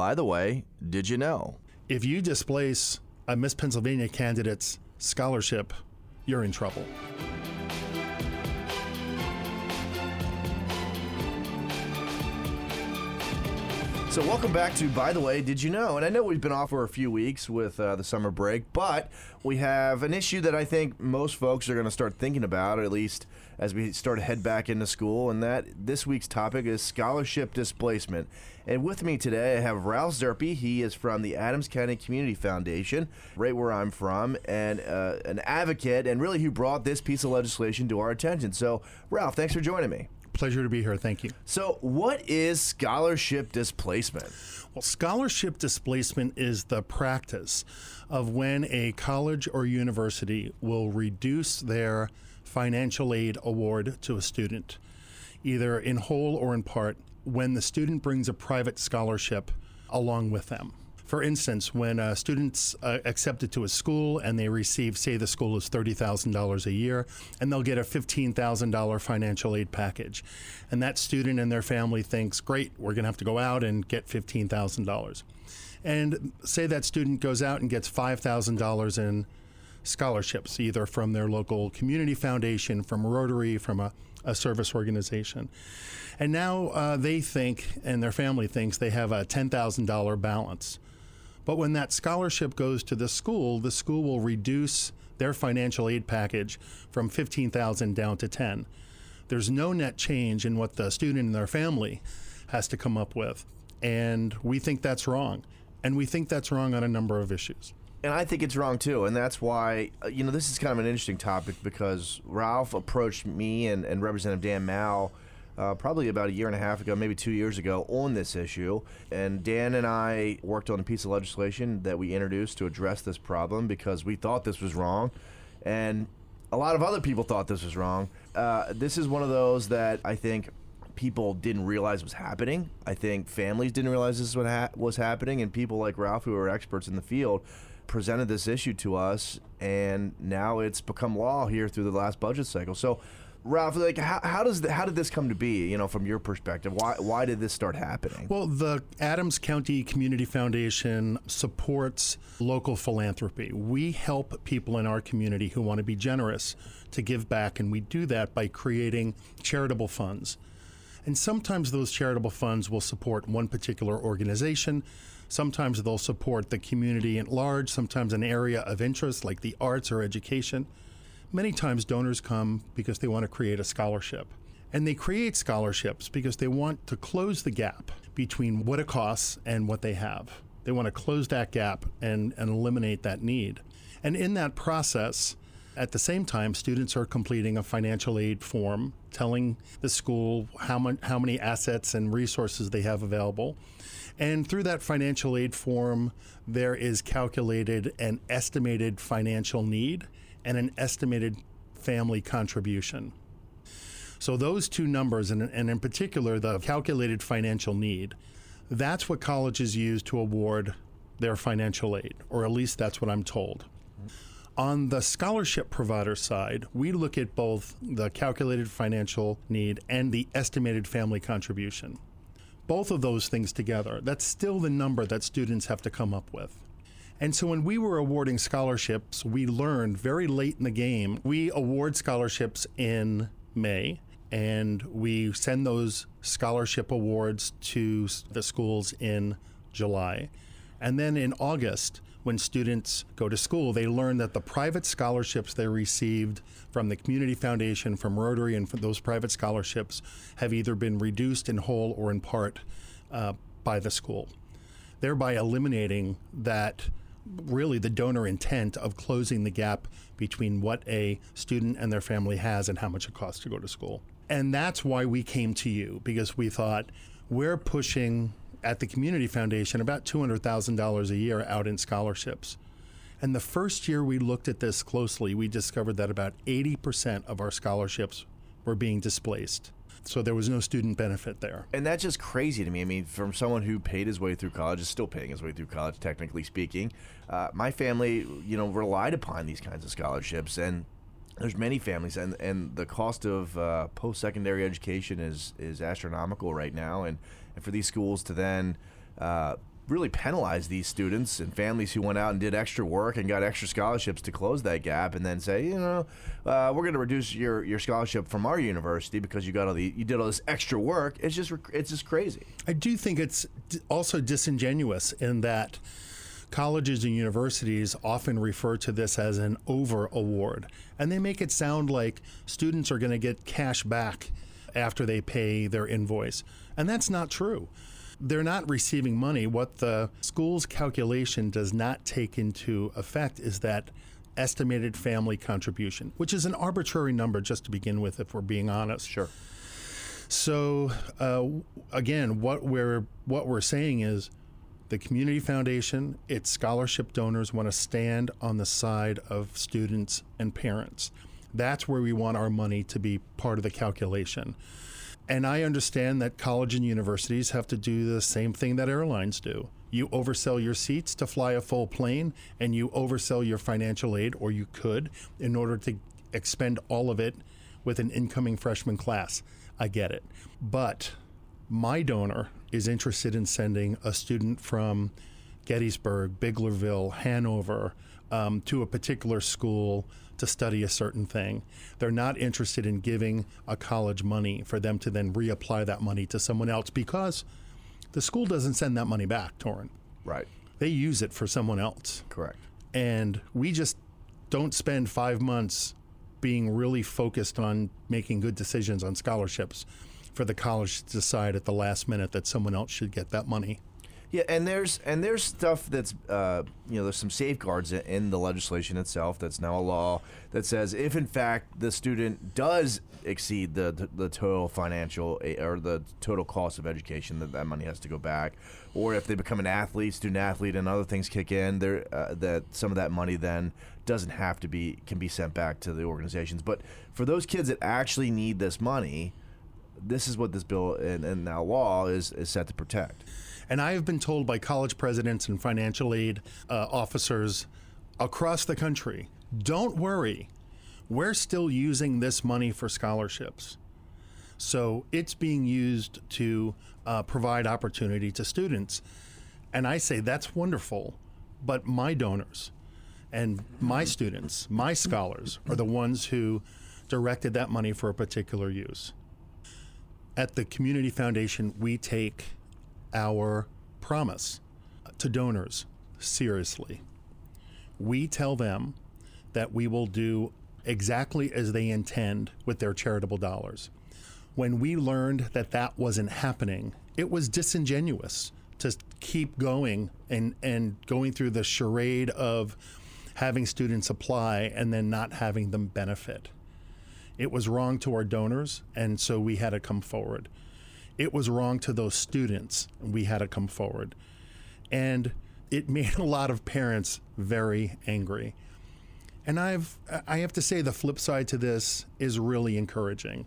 by the way, did you know? If you displace a Miss Pennsylvania candidate's scholarship, you're in trouble. So, welcome back to By the Way, Did You Know? And I know we've been off for a few weeks with uh, the summer break, but we have an issue that I think most folks are going to start thinking about, at least as we start to head back into school. And that this week's topic is scholarship displacement. And with me today, I have Ralph Serpe. He is from the Adams County Community Foundation, right where I'm from, and uh, an advocate, and really who brought this piece of legislation to our attention. So, Ralph, thanks for joining me. Pleasure to be here. Thank you. So, what is scholarship displacement? Well, scholarship displacement is the practice of when a college or university will reduce their financial aid award to a student, either in whole or in part, when the student brings a private scholarship along with them. For instance, when uh, students uh, accepted to a school and they receive, say, the school is $30,000 a year, and they'll get a $15,000 financial aid package. And that student and their family thinks, great, we're going to have to go out and get $15,000. And say that student goes out and gets $5,000 in scholarships, either from their local community foundation, from Rotary, from a, a service organization. And now uh, they think, and their family thinks, they have a $10,000 balance. But when that scholarship goes to the school, the school will reduce their financial aid package from 15,000 down to 10. There's no net change in what the student and their family has to come up with. And we think that's wrong. And we think that's wrong on a number of issues. And I think it's wrong too. And that's why, uh, you know, this is kind of an interesting topic because Ralph approached me and, and Representative Dan Moul uh, probably about a year and a half ago, maybe two years ago, on this issue. And Dan and I worked on a piece of legislation that we introduced to address this problem because we thought this was wrong. And a lot of other people thought this was wrong. Uh, this is one of those that I think people didn't realize was happening. I think families didn't realize this was, was happening, and people like Ralph, who are experts in the field, presented this issue to us, and now it's become law here through the last budget cycle. So Ralph, like how, how does the, how did this come to be? You know, from your perspective, why why did this start happening? Well, the Adams County Community Foundation supports local philanthropy. We help people in our community who want to be generous to give back, and we do that by creating charitable funds. And sometimes those charitable funds will support one particular organization. Sometimes they'll support the community at large. Sometimes an area of interest like the arts or education. Many times donors come because they want to create a scholarship. And they create scholarships because they want to close the gap between what it costs and what they have. They want to close that gap and, and eliminate that need. And in that process, at the same time, students are completing a financial aid form telling the school how, mon- how many assets and resources they have available. And through that financial aid form, there is calculated an estimated financial need and an estimated family contribution. So, those two numbers, and, and in particular the calculated financial need, that's what colleges use to award their financial aid, or at least that's what I'm told. On the scholarship provider side, we look at both the calculated financial need and the estimated family contribution. Both of those things together, that's still the number that students have to come up with. And so when we were awarding scholarships, we learned very late in the game, we award scholarships in May and we send those scholarship awards to the schools in July. And then in August, when students go to school, they learn that the private scholarships they received from the Community Foundation, from Rotary, and from those private scholarships have either been reduced in whole or in part uh, by the school, thereby eliminating that really the donor intent of closing the gap between what a student and their family has and how much it costs to go to school. And that's why we came to you because we thought we're pushing at the Community Foundation about $200,000 a year out in scholarships. And the first year we looked at this closely, we discovered that about 80% of our scholarships were being displaced. So there was no student benefit there. And that's just crazy to me. I mean, from someone who paid his way through college, is still paying his way through college, technically speaking. Uh, my family, you know, relied upon these kinds of scholarships, and there's many families, and and the cost of uh, post secondary education is is astronomical right now, and and for these schools to then uh, really penalize these students and families who went out and did extra work and got extra scholarships to close that gap, and then say, you know, uh, we're going to reduce your, your scholarship from our university because you got all the you did all this extra work. It's just it's just crazy. I do think it's also disingenuous in that colleges and universities often refer to this as an over award, and they make it sound like students are going to get cash back after they pay their invoice. And that's not true. They're not receiving money. What the school's calculation does not take into effect is that estimated family contribution, which is an arbitrary number just to begin with, if we're being honest. Sure. So uh, again, what we're what we're saying is the community foundation, its scholarship donors want to stand on the side of students and parents. That's where we want our money to be part of the calculation. And I understand that college and universities have to do the same thing that airlines do. You oversell your seats to fly a full plane, and you oversell your financial aid, or you could, in order to expend all of it with an incoming freshman class. I get it. But my donor is interested in sending a student from Gettysburg, Biglerville, Hanover um, to a particular school to study a certain thing. They're not interested in giving a college money for them to then reapply that money to someone else because the school doesn't send that money back, Torren. Right. They use it for someone else. Correct. And we just don't spend five months being really focused on making good decisions on scholarships for the college to decide at the last minute that someone else should get that money. Yeah, and there's and there's stuff that's uh, you know there's some safeguards in the legislation itself that's now a law that says if in fact the student does exceed the the, the total financial or the total cost of education that that money has to go back, or if they become an athlete, student athlete, and other things kick in, there uh, that some of that money then doesn't have to be can be sent back to the organizations. But for those kids that actually need this money, this is what this bill and, and now law is is set to protect. And I have been told by college presidents and financial aid uh, officers across the country don't worry, we're still using this money for scholarships. So it's being used to uh, provide opportunity to students. And I say that's wonderful, but my donors and my students, my scholars, are the ones who directed that money for a particular use. At the Community Foundation, we take our promise to donors seriously. We tell them that we will do exactly as they intend with their charitable dollars. When we learned that that wasn't happening, it was disingenuous to keep going and, and going through the charade of having students apply and then not having them benefit. It was wrong to our donors, and so we had to come forward it was wrong to those students. We had to come forward. And it made a lot of parents very angry. And I've I have to say the flip side to this is really encouraging.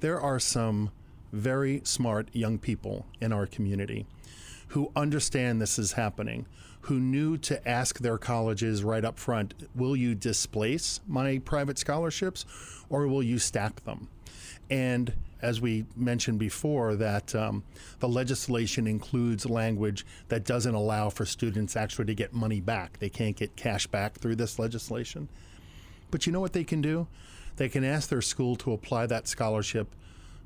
There are some very smart young people in our community who understand this is happening, who knew to ask their colleges right up front, will you displace my private scholarships or will you stack them? And as we mentioned before, that um, the legislation includes language that doesn't allow for students actually to get money back. They can't get cash back through this legislation. But you know what they can do? They can ask their school to apply that scholarship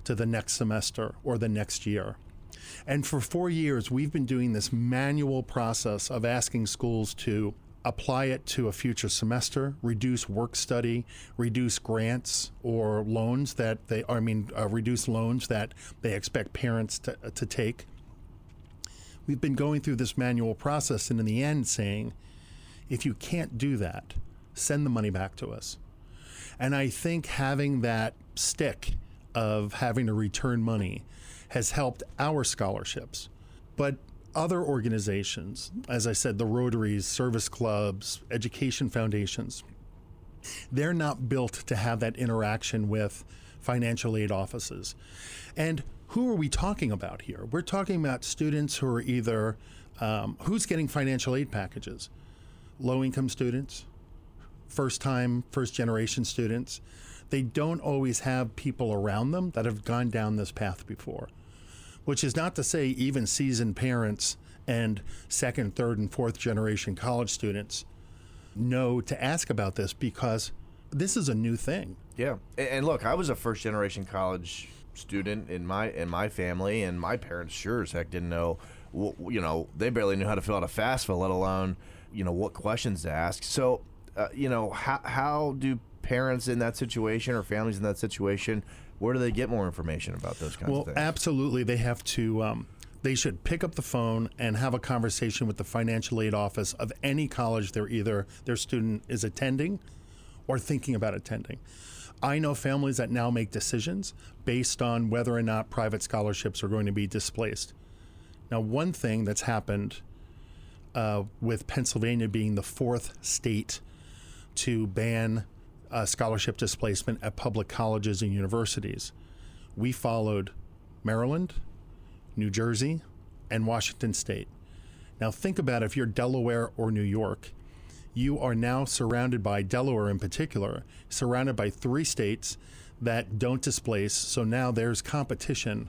to the next semester or the next year. And for four years, we've been doing this manual process of asking schools to apply it to a future semester, reduce work study, reduce grants or loans that they, I mean, uh, reduce loans that they expect parents to, to take. We've been going through this manual process and in the end saying, if you can't do that, send the money back to us. And I think having that stick of having to return money has helped our scholarships. But other organizations, as I said, the Rotaries, service clubs, education foundations, they're not built to have that interaction with financial aid offices. And who are we talking about here? We're talking about students who are either um, who's getting financial aid packages, low income students, first time, first generation students. They don't always have people around them that have gone down this path before which is not to say even seasoned parents and second, third, and fourth generation college students know to ask about this because this is a new thing. Yeah, and, look, I was a first generation college student in my in my family, and my parents sure as heck didn't know. You know, they barely knew how to fill out a FAFSA, let alone you know what questions to ask. So, uh, you know, how how do parents in that situation or families in that situation, where do they get more information about those kinds well, of things? Well, absolutely, they have to. Um, they should pick up the phone and have a conversation with the financial aid office of any college they're either their student is attending or thinking about attending. I know families that now make decisions based on whether or not private scholarships are going to be displaced. Now, one thing that's happened uh, with Pennsylvania being the fourth state to ban uh, scholarship displacement at public colleges and universities, we followed Maryland, New Jersey, and Washington State. Now, think about if you're Delaware or New York, you are now surrounded by, Delaware in particular, surrounded by three states that don't displace. So now there's competition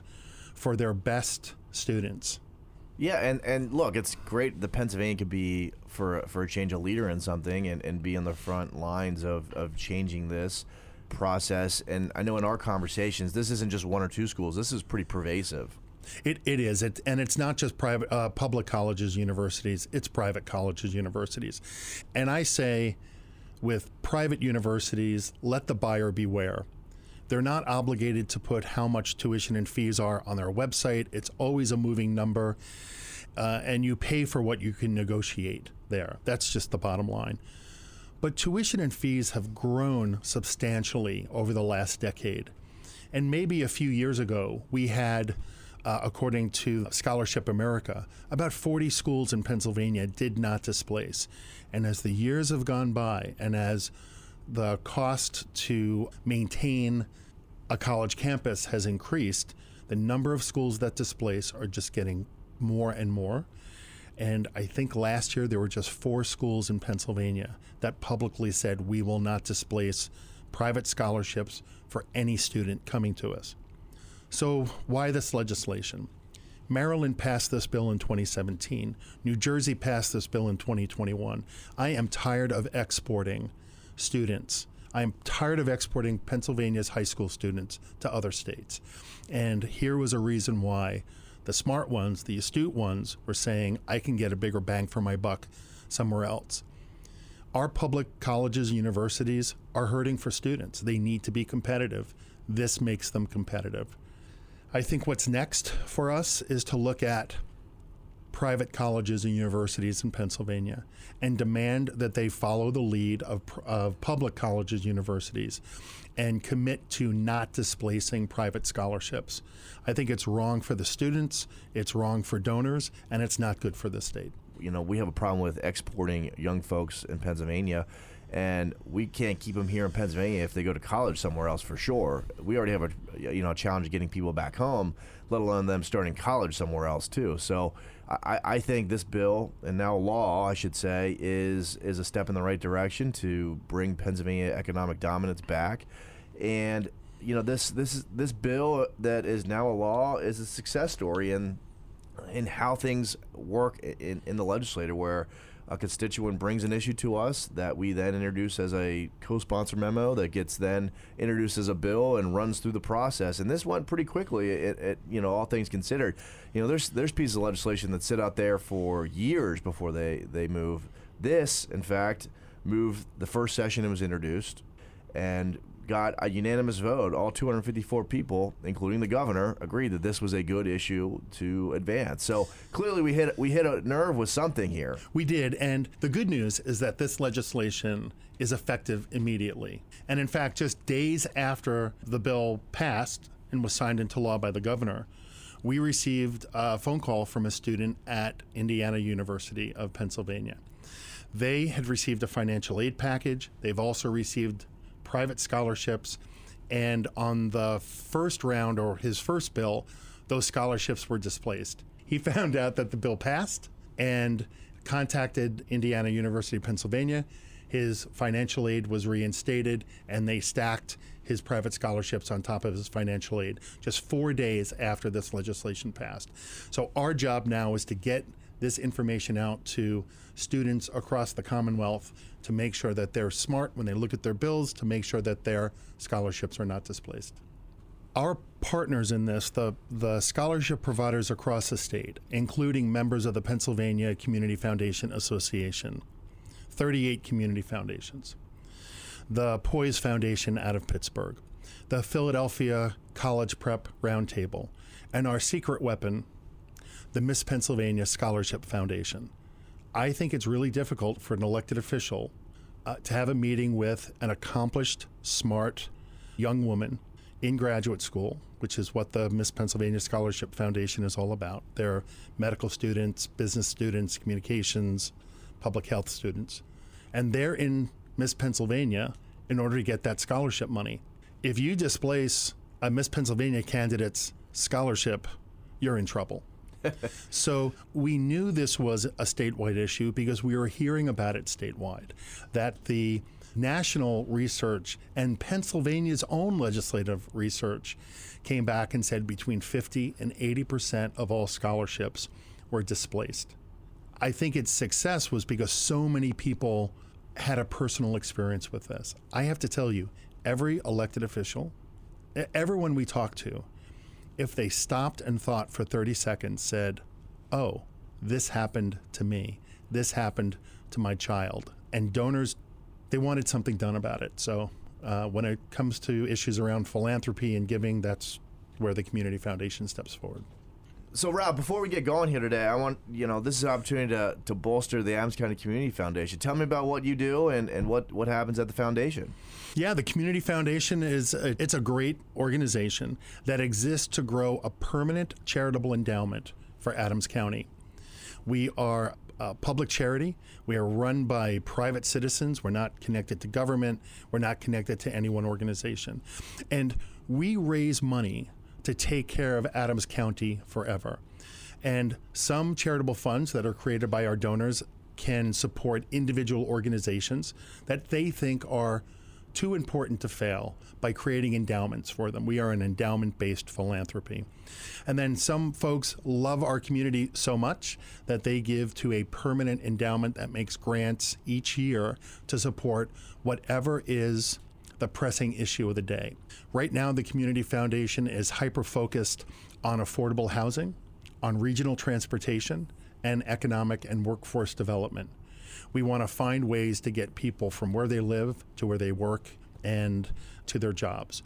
for their best students. Yeah, and, and look, it's great that Pennsylvania could be for for a change a leader in something and, and be on the front lines of, of changing this process. And I know in our conversations, this isn't just one or two schools. This is pretty pervasive. It, it is, it, and it's not just private uh, public colleges, universities. It's private colleges, universities, and I say, with private universities, let the buyer beware. They're not obligated to put how much tuition and fees are on their website. It's always a moving number, uh, and you pay for what you can negotiate there. That's just the bottom line. But tuition and fees have grown substantially over the last decade. And maybe a few years ago, we had uh, according to Scholarship America, about 40 schools in Pennsylvania did not displace. And as the years have gone by, and as the cost to maintain a college campus has increased, the number of schools that displace are just getting more and more. And I think last year there were just four schools in Pennsylvania that publicly said we will not displace private scholarships for any student coming to us. So, why this legislation? Maryland passed this bill in 2017. New Jersey passed this bill in 2021. I am tired of exporting students. I'm tired of exporting Pennsylvania's high school students to other states. And here was a reason why the smart ones, the astute ones, were saying, I can get a bigger bang for my buck somewhere else. Our public colleges and universities are hurting for students. They need to be competitive. This makes them competitive. I think what's next for us is to look at private colleges and universities in Pennsylvania and demand that they follow the lead of, of public colleges and universities and commit to not displacing private scholarships. I think it's wrong for the students, it's wrong for donors, and it's not good for the state. You know, we have a problem with exporting young folks in Pennsylvania and we can't keep them here in Pennsylvania if they go to college somewhere else for sure. We already have a you know a challenge of getting people back home, let alone them starting college somewhere else too. So I, I think this bill and now law, I should say, is is a step in the right direction to bring Pennsylvania economic dominance back, and you know this this this bill that is now a law is a success story in in how things work in, in the legislature where a constituent brings an issue to us that we then introduce as a co-sponsor memo that gets then introduced as a bill and runs through the process. And this went pretty quickly. It, it, you know, all things considered, you know, there's there's pieces of legislation that sit out there for years before they they move. This, in fact, moved the first session it was introduced, and got a unanimous vote. All 254 people, including the governor, agreed that this was a good issue to advance. So clearly, we hit we hit a nerve with something here. We did, and the good news is that this legislation is effective immediately. And in fact, just days after the bill passed and was signed into law by the governor, we received a phone call from a student at Indiana University of Pennsylvania. They had received a financial aid package. They've also received private scholarships. And on the first round or his first bill, those scholarships were displaced. He found out that the bill passed and contacted Indiana University of Pennsylvania. His financial aid was reinstated, and they stacked his private scholarships on top of his financial aid just four days after this legislation passed. So, our job now is to get this information out to students across the Commonwealth to make sure that they're smart when they look at their bills, to make sure that their scholarships are not displaced. Our partners in this, the, the scholarship providers across the state, including members of the Pennsylvania Community Foundation Association, 38 community foundations, the Poise Foundation out of Pittsburgh, the Philadelphia College Prep Roundtable, and our secret weapon, the Miss Pennsylvania Scholarship Foundation. I think it's really difficult for an elected official uh, to have a meeting with an accomplished, smart young woman in graduate school, which is what the Miss Pennsylvania Scholarship Foundation is all about. They're medical students, business students, communications, public health students. And they're in Miss Pennsylvania in order to get that scholarship money. If you displace a Miss Pennsylvania candidate's scholarship, you're in trouble. so we knew this was a statewide issue because we were hearing about it statewide. That the national research and Pennsylvania's own legislative research came back and said between 50 and 80 percent of all scholarships were displaced. I think its success was because so many people had a personal experience with this. I have to tell you, every elected official, everyone we talked to, if they stopped and thought for 30 seconds, said, Oh, this happened to me. This happened to my child. And donors, they wanted something done about it. So uh, when it comes to issues around philanthropy and giving, that's where the Community Foundation steps forward. So, Rob, before we get going here today, I want you know this is an opportunity to, to bolster the Adams County Community Foundation. Tell me about what you do and, and what, what happens at the foundation. Yeah, the Community Foundation is a, it's a great organization that exists to grow a permanent charitable endowment for Adams County. We are a public charity. We are run by private citizens. We're not connected to government. We're not connected to any one organization, and we raise money to take care of Adams County forever. And some charitable funds that are created by our donors can support individual organizations that they think are too important to fail by creating endowments for them. We are an endowment based philanthropy. And then some folks love our community so much that they give to a permanent endowment that makes grants each year to support whatever is the pressing issue of the day. Right now, the Community Foundation is hyper focused on affordable housing, on regional transportation, and economic and workforce development. We want to find ways to get people from where they live to where they work and to their jobs.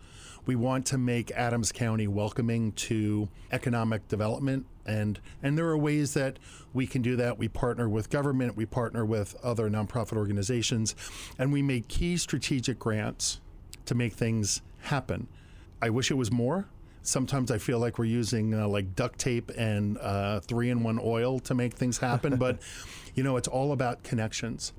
We want to make Adams County welcoming to economic development and and there are ways that we can do that. We partner with government, we partner with other nonprofit organizations, and we make key strategic grants to make things happen. I wish it was more. Sometimes I feel like we're using uh, like duct tape and uh, three in one oil to make things happen, but you know, it's all about connections.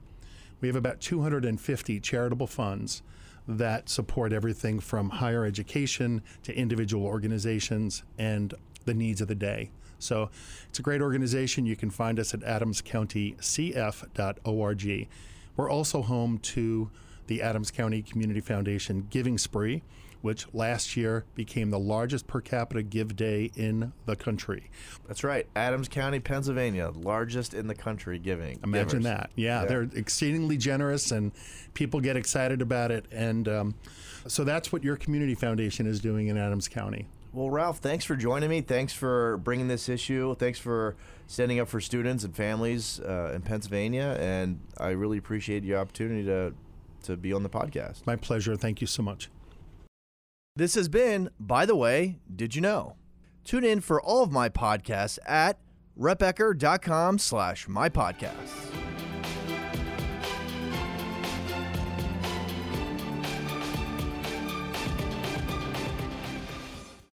We have about 250 charitable funds that support everything from higher education to individual organizations and the needs of the day. So it's a great organization. You can find us at adamscountycf.org. We're also home to the Adams County Community Foundation Giving Spree, which last year became the largest per capita give day in the country. That's right. Adams County, Pennsylvania, largest in the country giving. Imagine givers. that. Yeah, yeah, they're exceedingly generous and people get excited about it. And um, so that's what your community foundation is doing in Adams County. Well, Ralph, thanks for joining me. Thanks for bringing this issue. Thanks for standing up for students and families uh, in Pennsylvania. And I really appreciate your opportunity to to be on the podcast. My pleasure. Thank you so much. This has been, by the way, did you know? Tune in for all of my podcasts at repecker.com slash my podcasts.